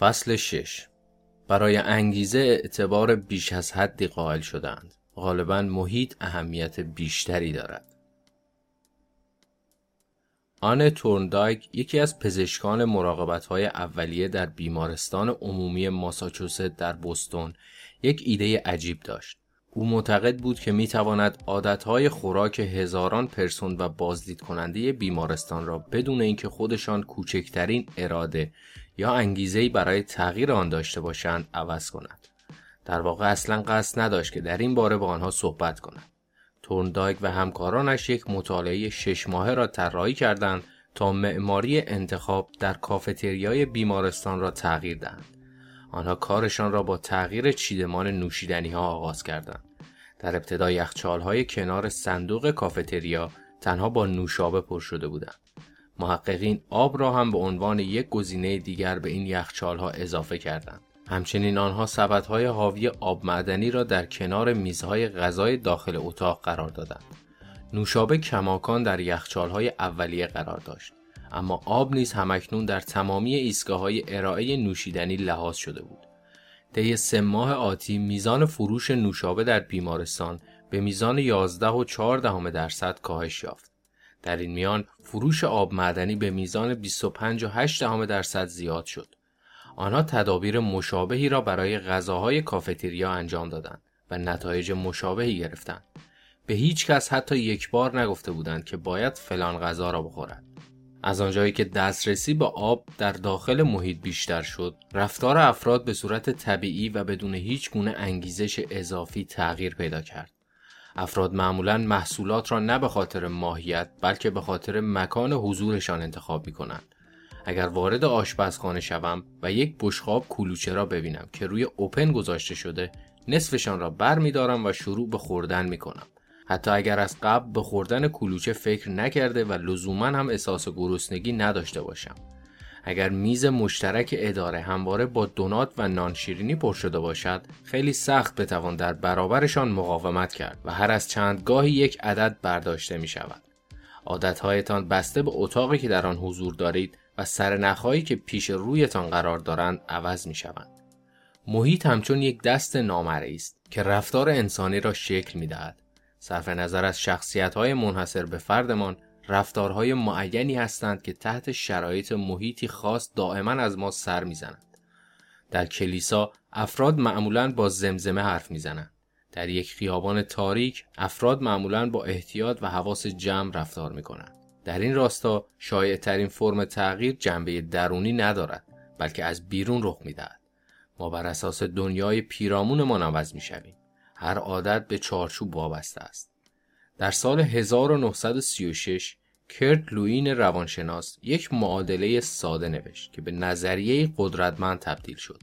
فصل 6 برای انگیزه اعتبار بیش از حدی قائل شدند. غالبا محیط اهمیت بیشتری دارد. آن تورندایک یکی از پزشکان مراقبت های اولیه در بیمارستان عمومی ماساچوست در بوستون یک ایده عجیب داشت. او معتقد بود که می تواند عادتهای خوراک هزاران پرسون و بازدید کننده بیمارستان را بدون اینکه خودشان کوچکترین اراده یا انگیزه‌ای برای تغییر آن داشته باشند عوض کند. در واقع اصلا قصد نداشت که در این باره با آنها صحبت کند. تورندایک و همکارانش یک مطالعه شش ماهه را طراحی کردند تا معماری انتخاب در کافتریای بیمارستان را تغییر دهند. آنها کارشان را با تغییر چیدمان نوشیدنی ها آغاز کردند. در ابتدا یخچال های کنار صندوق کافتریا تنها با نوشابه پر شده بودند. محققین آب را هم به عنوان یک گزینه دیگر به این یخچال ها اضافه کردند. همچنین آنها های حاوی آب معدنی را در کنار میزهای غذای داخل اتاق قرار دادند. نوشابه کماکان در یخچال های اولیه قرار داشت. اما آب نیز همکنون در تمامی ایستگاه های ارائه نوشیدنی لحاظ شده بود. طی سه ماه آتی میزان فروش نوشابه در بیمارستان به میزان 11 و 4 دهم درصد کاهش یافت. در این میان فروش آب معدنی به میزان 25 و 8 دهم درصد زیاد شد. آنها تدابیر مشابهی را برای غذاهای کافتریا انجام دادند و نتایج مشابهی گرفتند. به هیچ کس حتی یک بار نگفته بودند که باید فلان غذا را بخورد. از آنجایی که دسترسی به آب در داخل محیط بیشتر شد، رفتار افراد به صورت طبیعی و بدون هیچ گونه انگیزش اضافی تغییر پیدا کرد. افراد معمولا محصولات را نه به خاطر ماهیت بلکه به خاطر مکان حضورشان انتخاب می کنند. اگر وارد آشپزخانه شوم و یک بشقاب کلوچه را ببینم که روی اوپن گذاشته شده نصفشان را بر می دارم و شروع به خوردن می کنم. حتی اگر از قبل به خوردن کلوچه فکر نکرده و لزوما هم احساس گرسنگی نداشته باشم. اگر میز مشترک اداره همواره با دونات و نانشیرینی پر شده باشد خیلی سخت بتوان در برابرشان مقاومت کرد و هر از چند گاهی یک عدد برداشته می شود. عادتهایتان بسته به اتاقی که در آن حضور دارید و سرنخهایی که پیش رویتان قرار دارند عوض می شوند. محیط همچون یک دست نامرئی است که رفتار انسانی را شکل می دهد. صرف نظر از شخصیت های منحصر به فردمان رفتارهای معینی هستند که تحت شرایط محیطی خاص دائما از ما سر می‌زنند. در کلیسا افراد معمولا با زمزمه حرف می‌زنند. در یک خیابان تاریک افراد معمولا با احتیاط و حواس جمع رفتار می کنند. در این راستا شایع ترین فرم تغییر جنبه درونی ندارد بلکه از بیرون رخ می دهد. ما بر اساس دنیای پیرامون ما نوز می شویم. هر عادت به چارچوب وابسته است. در سال 1936 کرت لوین روانشناس یک معادله ساده نوشت که به نظریه قدرتمند تبدیل شد.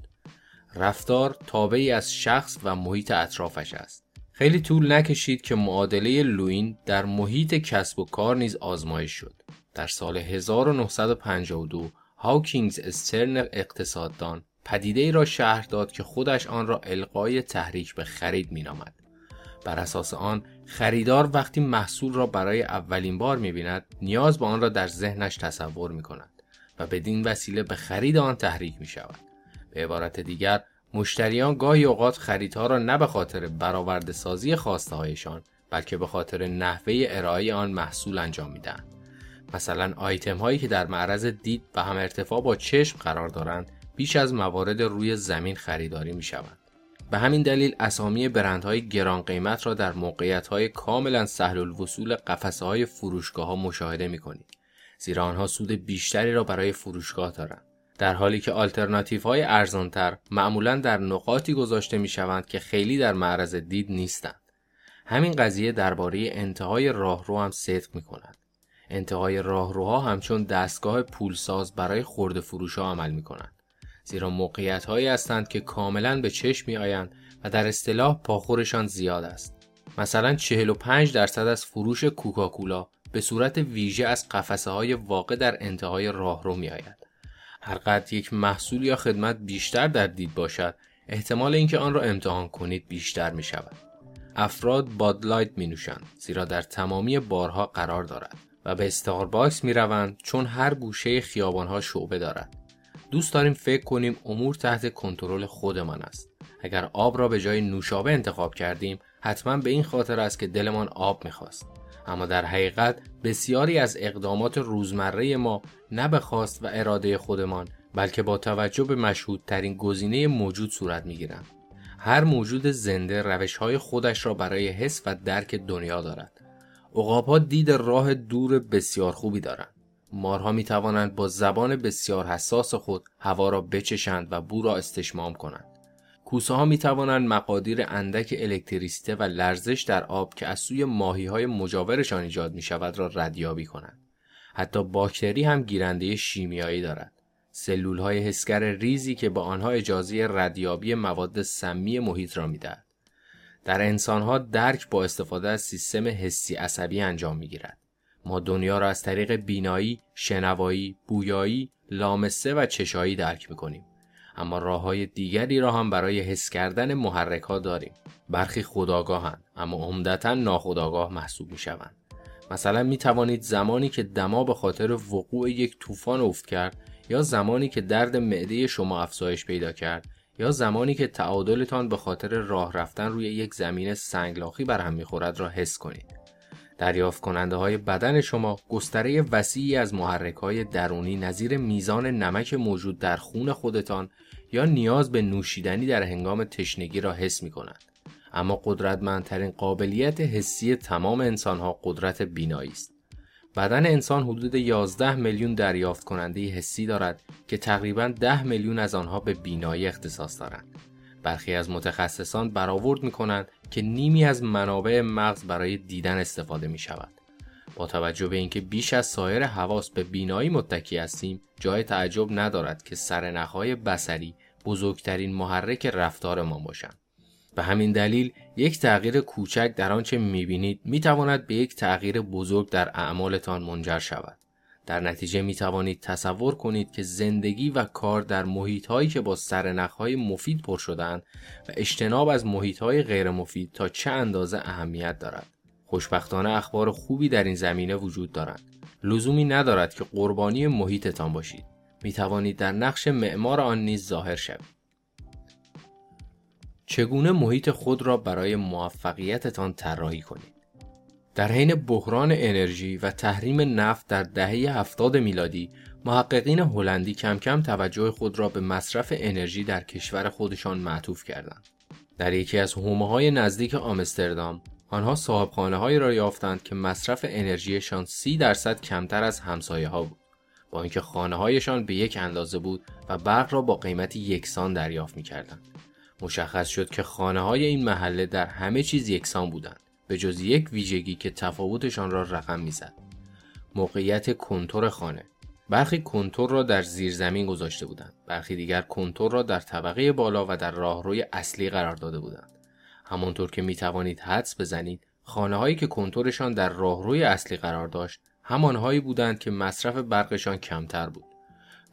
رفتار تابعی از شخص و محیط اطرافش است. خیلی طول نکشید که معادله لوین در محیط کسب و کار نیز آزمایش شد. در سال 1952 هاوکینگز استرن اقتصاددان پدیده ای را شهر داد که خودش آن را القای تحریک به خرید می نامد. بر اساس آن خریدار وقتی محصول را برای اولین بار می بیند نیاز به آن را در ذهنش تصور می کند و بدین وسیله به خرید آن تحریک می شود. به عبارت دیگر مشتریان گاهی اوقات خریدها را نه به خاطر برآورده سازی خواسته هایشان بلکه به خاطر نحوه ارائه آن محصول انجام میدن. مثلا آیتم هایی که در معرض دید و هم ارتفاع با چشم قرار دارند بیش از موارد روی زمین خریداری می. به همین دلیل اسامی برندهای گران قیمت را در موقعیت های کاملا سهل الوصول قفسه های فروشگاه ها مشاهده می کنید. زیرا آنها سود بیشتری را برای فروشگاه دارند. در حالی که آلترناتیو های ارزانتر معمولا در نقاطی گذاشته می شوند که خیلی در معرض دید نیستند. همین قضیه درباره انتهای راهرو هم صدق می کند. انتهای راهروها همچون دستگاه پولساز برای خورده فروش ها عمل می کنند. زیرا موقعیت هایی هستند که کاملا به چشم می آیند و در اصطلاح پاخورشان زیاد است. مثلا 45 درصد از فروش کوکاکولا به صورت ویژه از قفسه های واقع در انتهای راهرو می آید. هر یک محصول یا خدمت بیشتر در دید باشد احتمال اینکه آن را امتحان کنید بیشتر می شود. افراد بادلایت می نوشند زیرا در تمامی بارها قرار دارد و به استارباکس می روند چون هر گوشه خیابانها شعبه دارد. دوست داریم فکر کنیم امور تحت کنترل خودمان است. اگر آب را به جای نوشابه انتخاب کردیم حتما به این خاطر است که دلمان آب می‌خواست. اما در حقیقت بسیاری از اقدامات روزمره ما نه به خواست و اراده خودمان بلکه با توجه به مشهودترین گزینه موجود صورت می‌گیرند. هر موجود زنده روش های خودش را برای حس و درک دنیا دارد. ها دید راه دور بسیار خوبی دارند. مارها می توانند با زبان بسیار حساس خود هوا را بچشند و بو را استشمام کنند کوسه ها می توانند مقادیر اندک الکتریسیته و لرزش در آب که از سوی ماهی های مجاورشان ایجاد می شود را ردیابی کنند. حتی باکتری هم گیرنده شیمیایی دارد. سلول های حسگر ریزی که با آنها اجازه ردیابی مواد سمی محیط را می دهد. در انسان ها درک با استفاده از سیستم حسی عصبی انجام می گیرد. ما دنیا را از طریق بینایی، شنوایی، بویایی، لامسه و چشایی درک می کنیم. اما راه های دیگری را هم برای حس کردن محرک ها داریم. برخی خداگاهند اما عمدتا ناخداگاه محسوب می شوند. مثلا می زمانی که دما به خاطر وقوع یک طوفان افت کرد یا زمانی که درد معده شما افزایش پیدا کرد یا زمانی که تعادلتان به خاطر راه رفتن روی یک زمین سنگلاخی بر هم می‌خورد را حس کنید. دریافت کننده های بدن شما گستره وسیعی از محرک های درونی نظیر میزان نمک موجود در خون خودتان یا نیاز به نوشیدنی در هنگام تشنگی را حس می کنند. اما قدرتمندترین قابلیت حسی تمام انسان ها قدرت بینایی است. بدن انسان حدود 11 میلیون دریافت کننده حسی دارد که تقریبا 10 میلیون از آنها به بینایی اختصاص دارند. برخی از متخصصان برآورد می کنند که نیمی از منابع مغز برای دیدن استفاده می شود. با توجه به اینکه بیش از سایر حواس به بینایی متکی هستیم جای تعجب ندارد که سرنخهای بسری بزرگترین محرک رفتار ما باشند به همین دلیل یک تغییر کوچک در آنچه می‌بینید می‌تواند به یک تغییر بزرگ در اعمالتان منجر شود در نتیجه می توانید تصور کنید که زندگی و کار در محیط هایی که با سرنخهای مفید پر شدن و اجتناب از محیط های غیر مفید تا چه اندازه اهمیت دارد. خوشبختانه اخبار خوبی در این زمینه وجود دارند. لزومی ندارد که قربانی محیطتان باشید. می توانید در نقش معمار آن نیز ظاهر شوید. چگونه محیط خود را برای موفقیتتان طراحی کنید؟ در حین بحران انرژی و تحریم نفت در دهه 70 میلادی محققین هلندی کم کم توجه خود را به مصرف انرژی در کشور خودشان معطوف کردند. در یکی از حومه های نزدیک آمستردام آنها صاحبخانه هایی را یافتند که مصرف انرژیشان 30 درصد کمتر از همسایه ها بود. با اینکه خانه هایشان به یک اندازه بود و برق را با قیمت یکسان دریافت می کردند. مشخص شد که خانه های این محله در همه چیز یکسان بودند. به جز یک ویژگی که تفاوتشان را رقم می‌زد. موقعیت کنتور خانه. برخی کنتور را در زیر زمین گذاشته بودند. برخی دیگر کنتور را در طبقه بالا و در راهروی اصلی قرار داده بودند. همانطور که می توانید حدس بزنید خانه هایی که کنتورشان در راهروی اصلی قرار داشت همانهایی بودند که مصرف برقشان کمتر بود.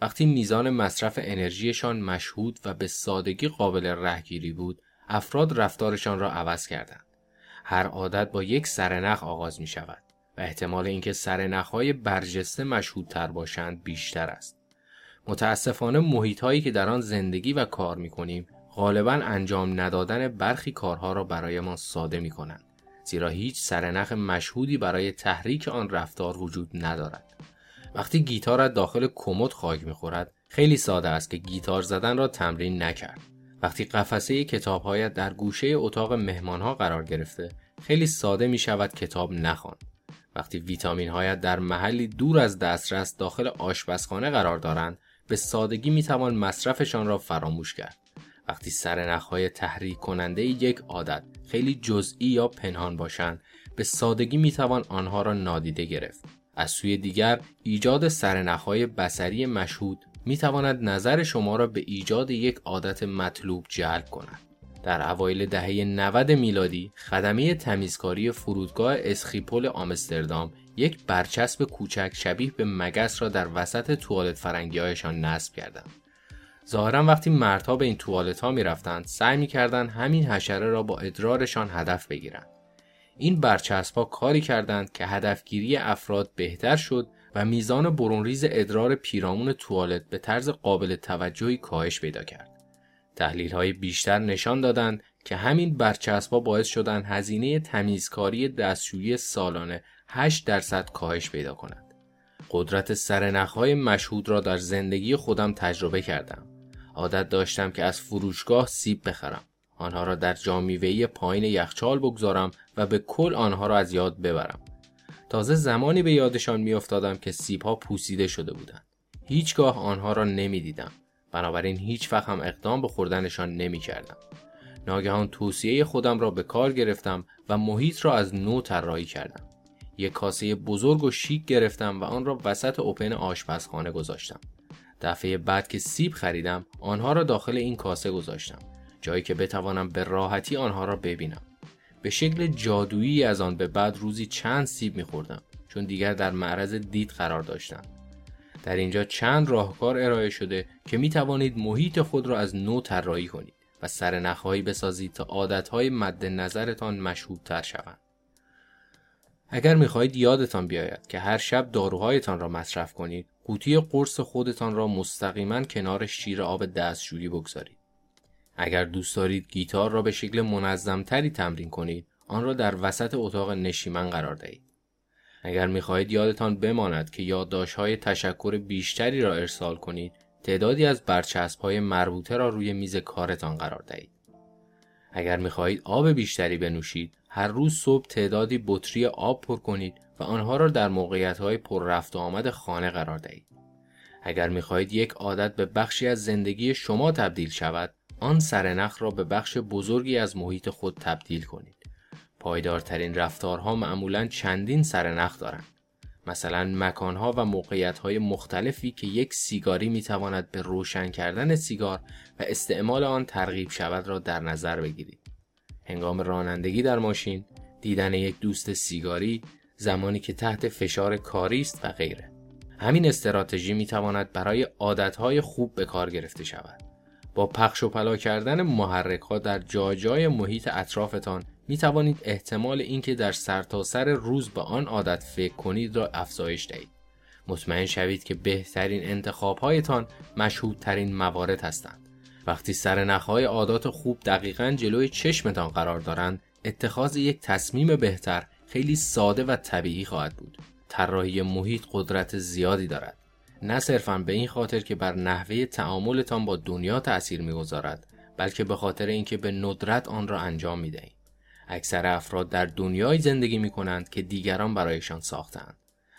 وقتی میزان مصرف انرژیشان مشهود و به سادگی قابل رهگیری بود افراد رفتارشان را عوض کردند. هر عادت با یک سرنخ آغاز می شود و احتمال اینکه سرنخ های برجسته مشهودتر باشند بیشتر است. متاسفانه محیط هایی که در آن زندگی و کار می کنیم غالبا انجام ندادن برخی کارها را برای ما ساده می کنند. زیرا هیچ سرنخ مشهودی برای تحریک آن رفتار وجود ندارد. وقتی گیتارت داخل کمد خاک می‌خورد خیلی ساده است که گیتار زدن را تمرین نکرد. وقتی قفسه کتابهایت در گوشه اتاق مهمانها قرار گرفته خیلی ساده می شود کتاب نخوان. وقتی ویتامین هایت در محلی دور از دسترس داخل آشپزخانه قرار دارند به سادگی می توان مصرفشان را فراموش کرد. وقتی سرنخ های تحریک کننده یک عادت خیلی جزئی یا پنهان باشند به سادگی می توان آنها را نادیده گرفت. از سوی دیگر ایجاد سرنخ های بسری مشهود می تواند نظر شما را به ایجاد یک عادت مطلوب جلب کند. در اوایل دهه 90 میلادی خدمه تمیزکاری فرودگاه اسخیپول آمستردام یک برچسب کوچک شبیه به مگس را در وسط توالت فرنگی هایشان نصب کردند. ظاهرا وقتی مردها به این توالت ها می رفتند سعی می کردند همین حشره را با ادرارشان هدف بگیرند. این برچسب ها کاری کردند که هدفگیری افراد بهتر شد و میزان برونریز ادرار پیرامون توالت به طرز قابل توجهی کاهش پیدا کرد. تحلیل های بیشتر نشان دادند که همین برچسبها باعث شدن هزینه تمیزکاری دستشویی سالانه 8 درصد کاهش پیدا کند. قدرت سرنخهای مشهود را در زندگی خودم تجربه کردم. عادت داشتم که از فروشگاه سیب بخرم. آنها را در جامیوهی پایین یخچال بگذارم و به کل آنها را از یاد ببرم. تازه زمانی به یادشان میافتادم که سیبها پوسیده شده بودند. هیچگاه آنها را نمی‌دیدم. بنابراین هیچ وقت هم اقدام به خوردنشان نمی کردم. ناگهان توصیه خودم را به کار گرفتم و محیط را از نو طراحی کردم. یک کاسه بزرگ و شیک گرفتم و آن را وسط اوپن آشپزخانه گذاشتم. دفعه بعد که سیب خریدم آنها را داخل این کاسه گذاشتم جایی که بتوانم به راحتی آنها را ببینم به شکل جادویی از آن به بعد روزی چند سیب میخوردم چون دیگر در معرض دید قرار داشتند در اینجا چند راهکار ارائه شده که می توانید محیط خود را از نو طراحی کنید و سرنخهایی بسازید تا عادتهای مد نظرتان مشهودتر شوند. اگر می‌خواهید یادتان بیاید که هر شب داروهایتان را مصرف کنید، قوطی قرص خودتان را مستقیما کنار شیر آب دستشویی بگذارید. اگر دوست دارید گیتار را به شکل منظمتری تمرین کنید، آن را در وسط اتاق نشیمن قرار دهید. اگر می‌خواهید یادتان بماند که یادداشت‌های تشکر بیشتری را ارسال کنید، تعدادی از برچسب‌های مربوطه را روی میز کارتان قرار دهید. اگر می‌خواهید آب بیشتری بنوشید، هر روز صبح تعدادی بطری آب پر کنید و آنها را در موقعیت‌های پر رفت و آمد خانه قرار دهید. اگر می‌خواهید یک عادت به بخشی از زندگی شما تبدیل شود، آن سرنخ را به بخش بزرگی از محیط خود تبدیل کنید. پایدارترین رفتارها معمولا چندین سرنخ دارند. مثلا مکانها و موقعیتهای مختلفی که یک سیگاری می‌تواند به روشن کردن سیگار و استعمال آن ترغیب شود را در نظر بگیرید. هنگام رانندگی در ماشین، دیدن یک دوست سیگاری، زمانی که تحت فشار کاری است و غیره. همین استراتژی می‌تواند برای عادتهای خوب به کار گرفته شود. با پخش و پلا کردن محرک ها در جای جای محیط اطرافتان می توانید احتمال اینکه در سرتاسر سر روز به آن عادت فکر کنید را افزایش دهید. مطمئن شوید که بهترین انتخاب هایتان مشهودترین موارد هستند. وقتی سرنخهای عادات خوب دقیقا جلوی چشمتان قرار دارند، اتخاذ یک تصمیم بهتر خیلی ساده و طبیعی خواهد بود. طراحی محیط قدرت زیادی دارد. نه صرفا به این خاطر که بر نحوه تعاملتان با دنیا تأثیر می‌گذارد بلکه به خاطر اینکه به ندرت آن را انجام می دهید. اکثر افراد در دنیای زندگی می کنند که دیگران برایشان ساختند.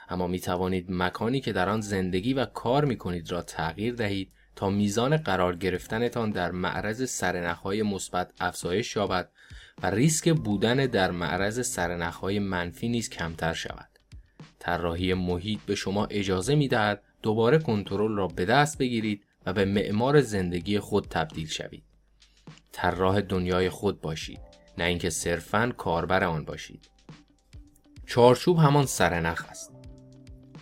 اما می توانید مکانی که در آن زندگی و کار می کنید را تغییر دهید تا میزان قرار گرفتنتان در معرض سرنخهای مثبت افزایش یابد و ریسک بودن در معرض سرنخهای منفی نیز کمتر شود. طراحی محیط به شما اجازه می دهد دوباره کنترل را به دست بگیرید و به معمار زندگی خود تبدیل شوید. طراح دنیای خود باشید نه اینکه صرفاً کاربر آن باشید. چارچوب همان سرنخ است.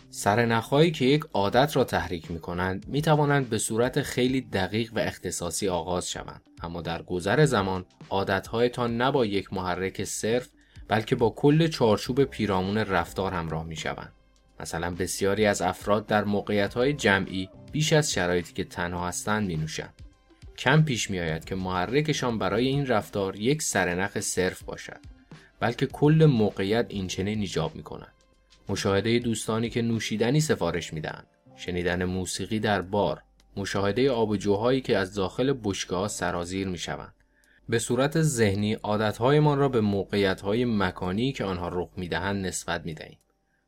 سرنخهایی که یک عادت را تحریک می کنند می توانند به صورت خیلی دقیق و اختصاصی آغاز شوند اما در گذر زمان عادتهایتان نه با یک محرک صرف بلکه با کل چارچوب پیرامون رفتار همراه می شوند. مثلا بسیاری از افراد در موقعیت های جمعی بیش از شرایطی که تنها هستند می نوشند. کم پیش می آید که محرکشان برای این رفتار یک سرنخ صرف باشد بلکه کل موقعیت این چنین ایجاب می کند. مشاهده دوستانی که نوشیدنی سفارش می دهند. شنیدن موسیقی در بار مشاهده آبجوهایی که از داخل بشگاه سرازیر می شوند. به صورت ذهنی عادتهایمان را به موقعیتهای مکانی که آنها رخ می دهند نسبت می دهیم.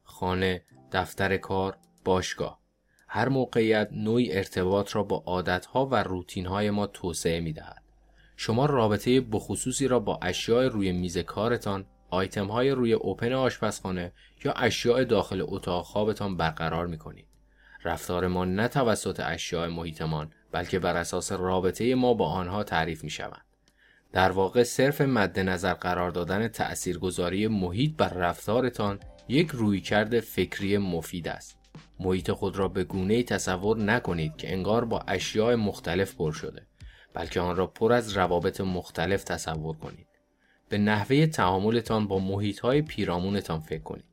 خانه، دفتر کار، باشگاه هر موقعیت نوعی ارتباط را با عادتها و روتینهای ما توسعه می دهد. شما رابطه بخصوصی را با اشیاء روی میز کارتان، آیتم های روی اوپن آشپزخانه یا اشیاء داخل اتاق خوابتان برقرار می کنید. رفتار ما نه توسط اشیاء محیطمان بلکه بر اساس رابطه ما با آنها تعریف می شوند. در واقع صرف مد نظر قرار دادن تأثیرگذاری محیط بر رفتارتان یک رویکرد فکری مفید است. محیط خود را به گونه تصور نکنید که انگار با اشیاء مختلف پر شده بلکه آن را پر از روابط مختلف تصور کنید. به نحوه تعاملتان با محیط های پیرامونتان فکر کنید.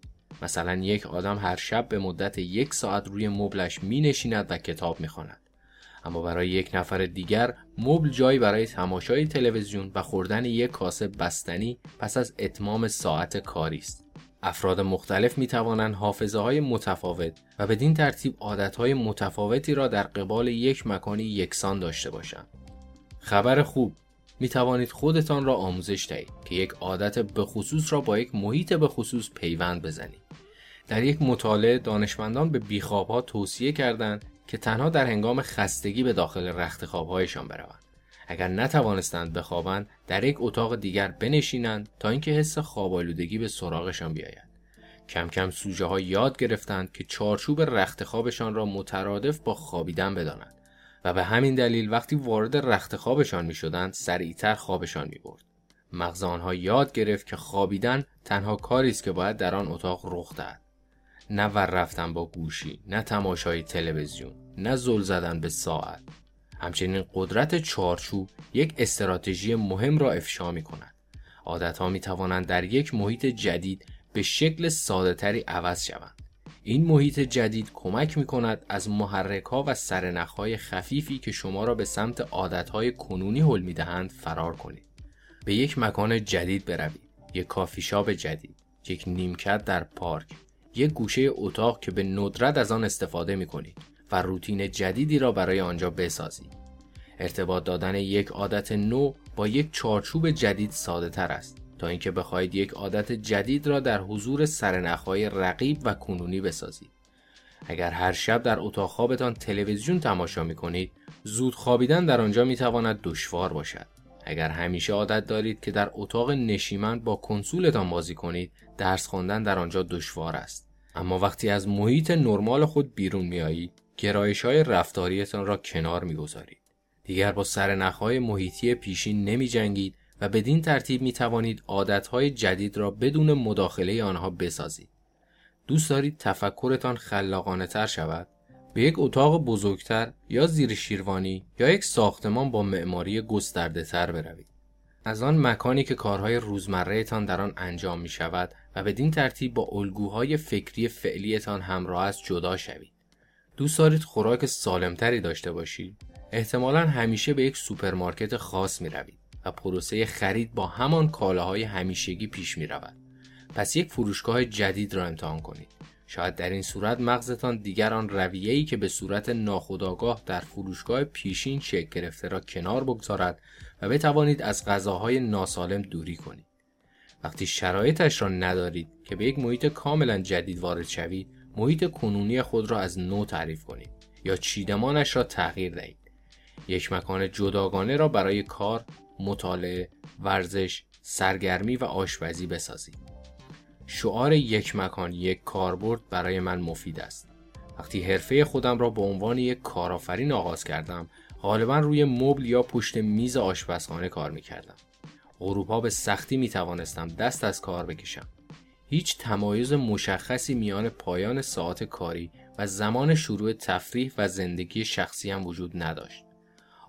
مثلا یک آدم هر شب به مدت یک ساعت روی مبلش می نشیند و کتاب می خواند. اما برای یک نفر دیگر مبل جایی برای تماشای تلویزیون و خوردن یک کاسه بستنی پس از اتمام ساعت کاری است. افراد مختلف می توانند حافظه های متفاوت و بدین ترتیب عادت های متفاوتی را در قبال یک مکانی یکسان داشته باشند. خبر خوب می توانید خودتان را آموزش دهید که یک عادت به خصوص را با یک محیط به خصوص پیوند بزنید. در یک مطالعه دانشمندان به بیخواب ها توصیه کردند که تنها در هنگام خستگی به داخل رخت خوابهایشان بروند. اگر نتوانستند بخوابند در یک اتاق دیگر بنشینند تا اینکه حس خوابالودگی به سراغشان بیاید. کم کم سوژه ها یاد گرفتند که چارچوب رخت خوابشان را مترادف با خوابیدن بدانند و به همین دلیل وقتی وارد رخت خوابشان می شدند سریعتر خوابشان می برد. مغز آنها یاد گرفت که خوابیدن تنها کاری است که باید در آن اتاق رخ دهد. نه ور رفتن با گوشی، نه تماشای تلویزیون، نه زل زدن به ساعت. همچنین قدرت چارچوب یک استراتژی مهم را افشا می کند. عادت ها می توانند در یک محیط جدید به شکل ساده تری عوض شوند. این محیط جدید کمک می کند از محرک ها و سرنخ های خفیفی که شما را به سمت عادت های کنونی حل می دهند فرار کنید. به یک مکان جدید بروید. یک کافی شاپ جدید. یک نیمکت در پارک. یک گوشه اتاق که به ندرت از آن استفاده می کنید و روتین جدیدی را برای آنجا بسازید. ارتباط دادن یک عادت نو با یک چارچوب جدید ساده تر است تا اینکه بخواهید یک عادت جدید را در حضور سرنخهای رقیب و کنونی بسازید. اگر هر شب در اتاق خوابتان تلویزیون تماشا می کنید، زود خوابیدن در آنجا می تواند دشوار باشد. اگر همیشه عادت دارید که در اتاق نشیمن با کنسولتان بازی کنید، درس خواندن در آنجا دشوار است. اما وقتی از محیط نرمال خود بیرون میایید، گرایش های رفتاریتان را کنار می‌گذارید. دیگر با سرنخهای محیطی پیشین نمی جنگید و بدین ترتیب می توانید عادتهای جدید را بدون مداخله آنها بسازید. دوست دارید تفکرتان خلاقانه تر شود؟ به یک اتاق بزرگتر یا زیر شیروانی یا یک ساختمان با معماری گسترده تر بروید. از آن مکانی که کارهای روزمرهتان در آن انجام می شود و بدین ترتیب با الگوهای فکری فعلیتان همراه است جدا شوید. دوست دارید خوراک سالمتری داشته باشید؟ احتمالا همیشه به یک سوپرمارکت خاص می روید و پروسه خرید با همان کالاهای همیشگی پیش می رود. پس یک فروشگاه جدید را امتحان کنید. شاید در این صورت مغزتان دیگر آن رویه‌ای که به صورت ناخودآگاه در فروشگاه پیشین شکل گرفته را کنار بگذارد و بتوانید از غذاهای ناسالم دوری کنید. وقتی شرایطش را ندارید که به یک محیط کاملا جدید وارد شوید، محیط کنونی خود را از نو تعریف کنید یا چیدمانش را تغییر دهید. یک مکان جداگانه را برای کار، مطالعه، ورزش، سرگرمی و آشپزی بسازید. شعار یک مکان یک کاربرد برای من مفید است. وقتی حرفه خودم را به عنوان یک کارآفرین آغاز کردم، غالبا روی مبل یا پشت میز آشپزخانه کار می کردم. غروبها به سختی می توانستم دست از کار بکشم. هیچ تمایز مشخصی میان پایان ساعت کاری و زمان شروع تفریح و زندگی شخصی هم وجود نداشت.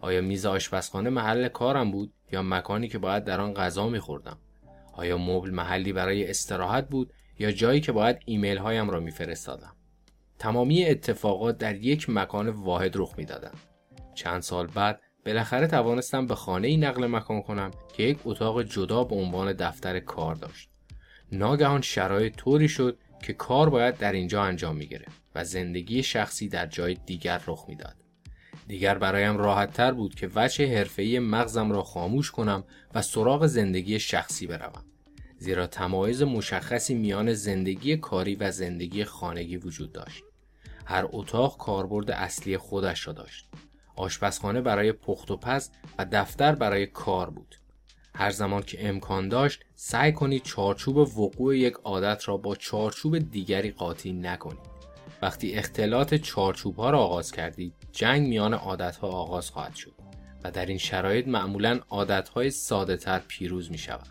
آیا میز آشپزخانه محل کارم بود یا مکانی که باید در آن غذا میخوردم؟ آیا مبل محلی برای استراحت بود یا جایی که باید ایمیل هایم را میفرستادم؟ تمامی اتفاقات در یک مکان واحد رخ می‌دادند. چند سال بعد بالاخره توانستم به خانه ای نقل مکان کنم که یک اتاق جدا به عنوان دفتر کار داشت. ناگهان شرایط طوری شد که کار باید در اینجا انجام می و زندگی شخصی در جای دیگر رخ می‌داد. دیگر برایم راحت تر بود که وجه حرفه‌ای مغزم را خاموش کنم و سراغ زندگی شخصی بروم. زیرا تمایز مشخصی میان زندگی کاری و زندگی خانگی وجود داشت. هر اتاق کاربرد اصلی خودش را داشت. آشپزخانه برای پخت و پز و دفتر برای کار بود. هر زمان که امکان داشت سعی کنید چارچوب وقوع یک عادت را با چارچوب دیگری قاطی نکنید. وقتی اختلاط چارچوب ها را آغاز کردید جنگ میان عادت ها آغاز خواهد شد و در این شرایط معمولا عادت های ساده تر پیروز می شود.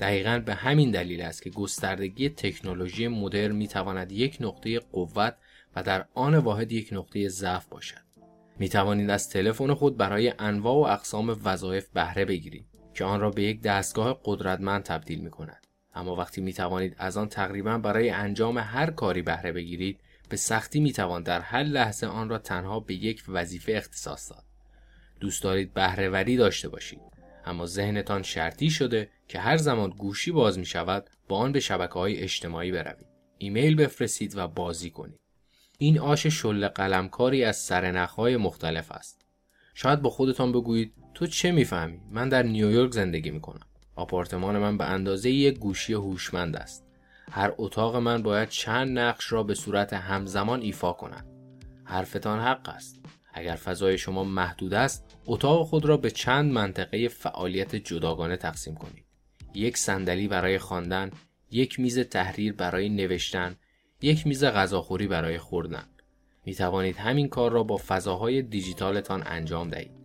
دقیقا به همین دلیل است که گستردگی تکنولوژی مدرن می تواند یک نقطه قوت و در آن واحد یک نقطه ضعف باشد. می توانید از تلفن خود برای انواع و اقسام وظایف بهره بگیرید که آن را به یک دستگاه قدرتمند تبدیل می کند. اما وقتی می توانید از آن تقریبا برای انجام هر کاری بهره بگیرید به سختی می توان در هر لحظه آن را تنها به یک وظیفه اختصاص داد. دوست دارید بهرهوری داشته باشید. اما ذهنتان شرطی شده که هر زمان گوشی باز می شود با آن به شبکه های اجتماعی بروید. ایمیل بفرستید و بازی کنید. این آش شل قلمکاری از سرنخهای مختلف است. شاید با خودتان بگویید تو چه می‌فهمی؟ من در نیویورک زندگی می‌کنم. آپارتمان من به اندازه یک گوشی هوشمند است. هر اتاق من باید چند نقش را به صورت همزمان ایفا کند. حرفتان حق است. اگر فضای شما محدود است اتاق خود را به چند منطقه فعالیت جداگانه تقسیم کنید. یک صندلی برای خواندن یک میز تحریر برای نوشتن یک میز غذاخوری برای خوردن. می توانید همین کار را با فضاهای دیجیتالتان انجام دهید.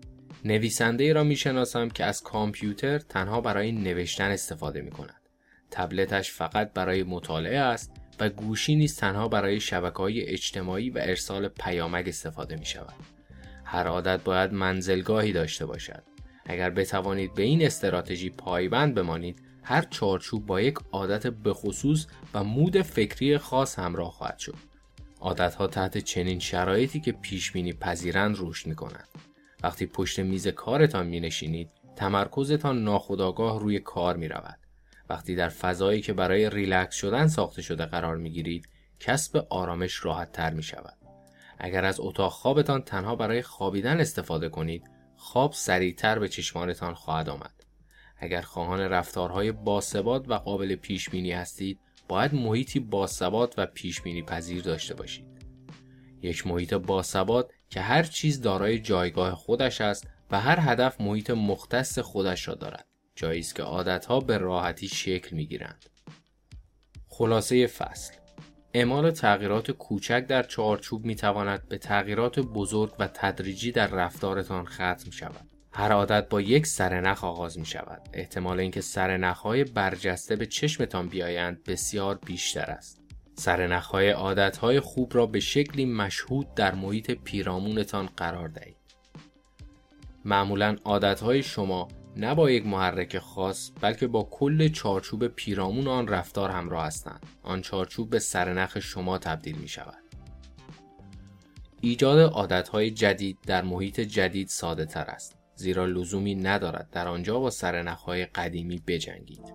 نویسنده ای را می شناسم که از کامپیوتر تنها برای نوشتن استفاده می کند تبلتش فقط برای مطالعه است و گوشی نیز تنها برای شبکه های اجتماعی و ارسال پیامک استفاده می شود. هر عادت باید منزلگاهی داشته باشد. اگر بتوانید به این استراتژی پایبند بمانید هر چارچوب با یک عادت بخصوص و مود فکری خاص همراه خواهد شد. عادتها تحت چنین شرایطی که پیش بینی پذیرند رشد می کند. وقتی پشت میز کارتان می نشینید تمرکزتان ناخودآگاه روی کار می رود. وقتی در فضایی که برای ریلکس شدن ساخته شده قرار می گیرید کسب آرامش راحت تر می شود. اگر از اتاق خوابتان تنها برای خوابیدن استفاده کنید خواب سریعتر به چشمانتان خواهد آمد. اگر خواهان رفتارهای باثبات و قابل پیش بینی هستید باید محیطی باثبات و پیش بینی پذیر داشته باشید. یک محیط باثبات که هر چیز دارای جایگاه خودش است و هر هدف محیط مختص خودش را دارد. جایی است که عادتها به راحتی شکل می گیرند. خلاصه فصل اعمال تغییرات کوچک در چارچوب می تواند به تغییرات بزرگ و تدریجی در رفتارتان ختم شود. هر عادت با یک سرنخ آغاز می شود. احتمال اینکه سرنخ های برجسته به چشمتان بیایند بسیار بیشتر است. سرنخ های عادت های خوب را به شکلی مشهود در محیط پیرامونتان قرار دهید. معمولا عادت های شما نه با یک محرک خاص بلکه با کل چارچوب پیرامون آن رفتار همراه هستند. آن چارچوب به سرنخ شما تبدیل می شود. ایجاد عادتهای جدید در محیط جدید ساده تر است. زیرا لزومی ندارد در آنجا با سرنخهای قدیمی بجنگید.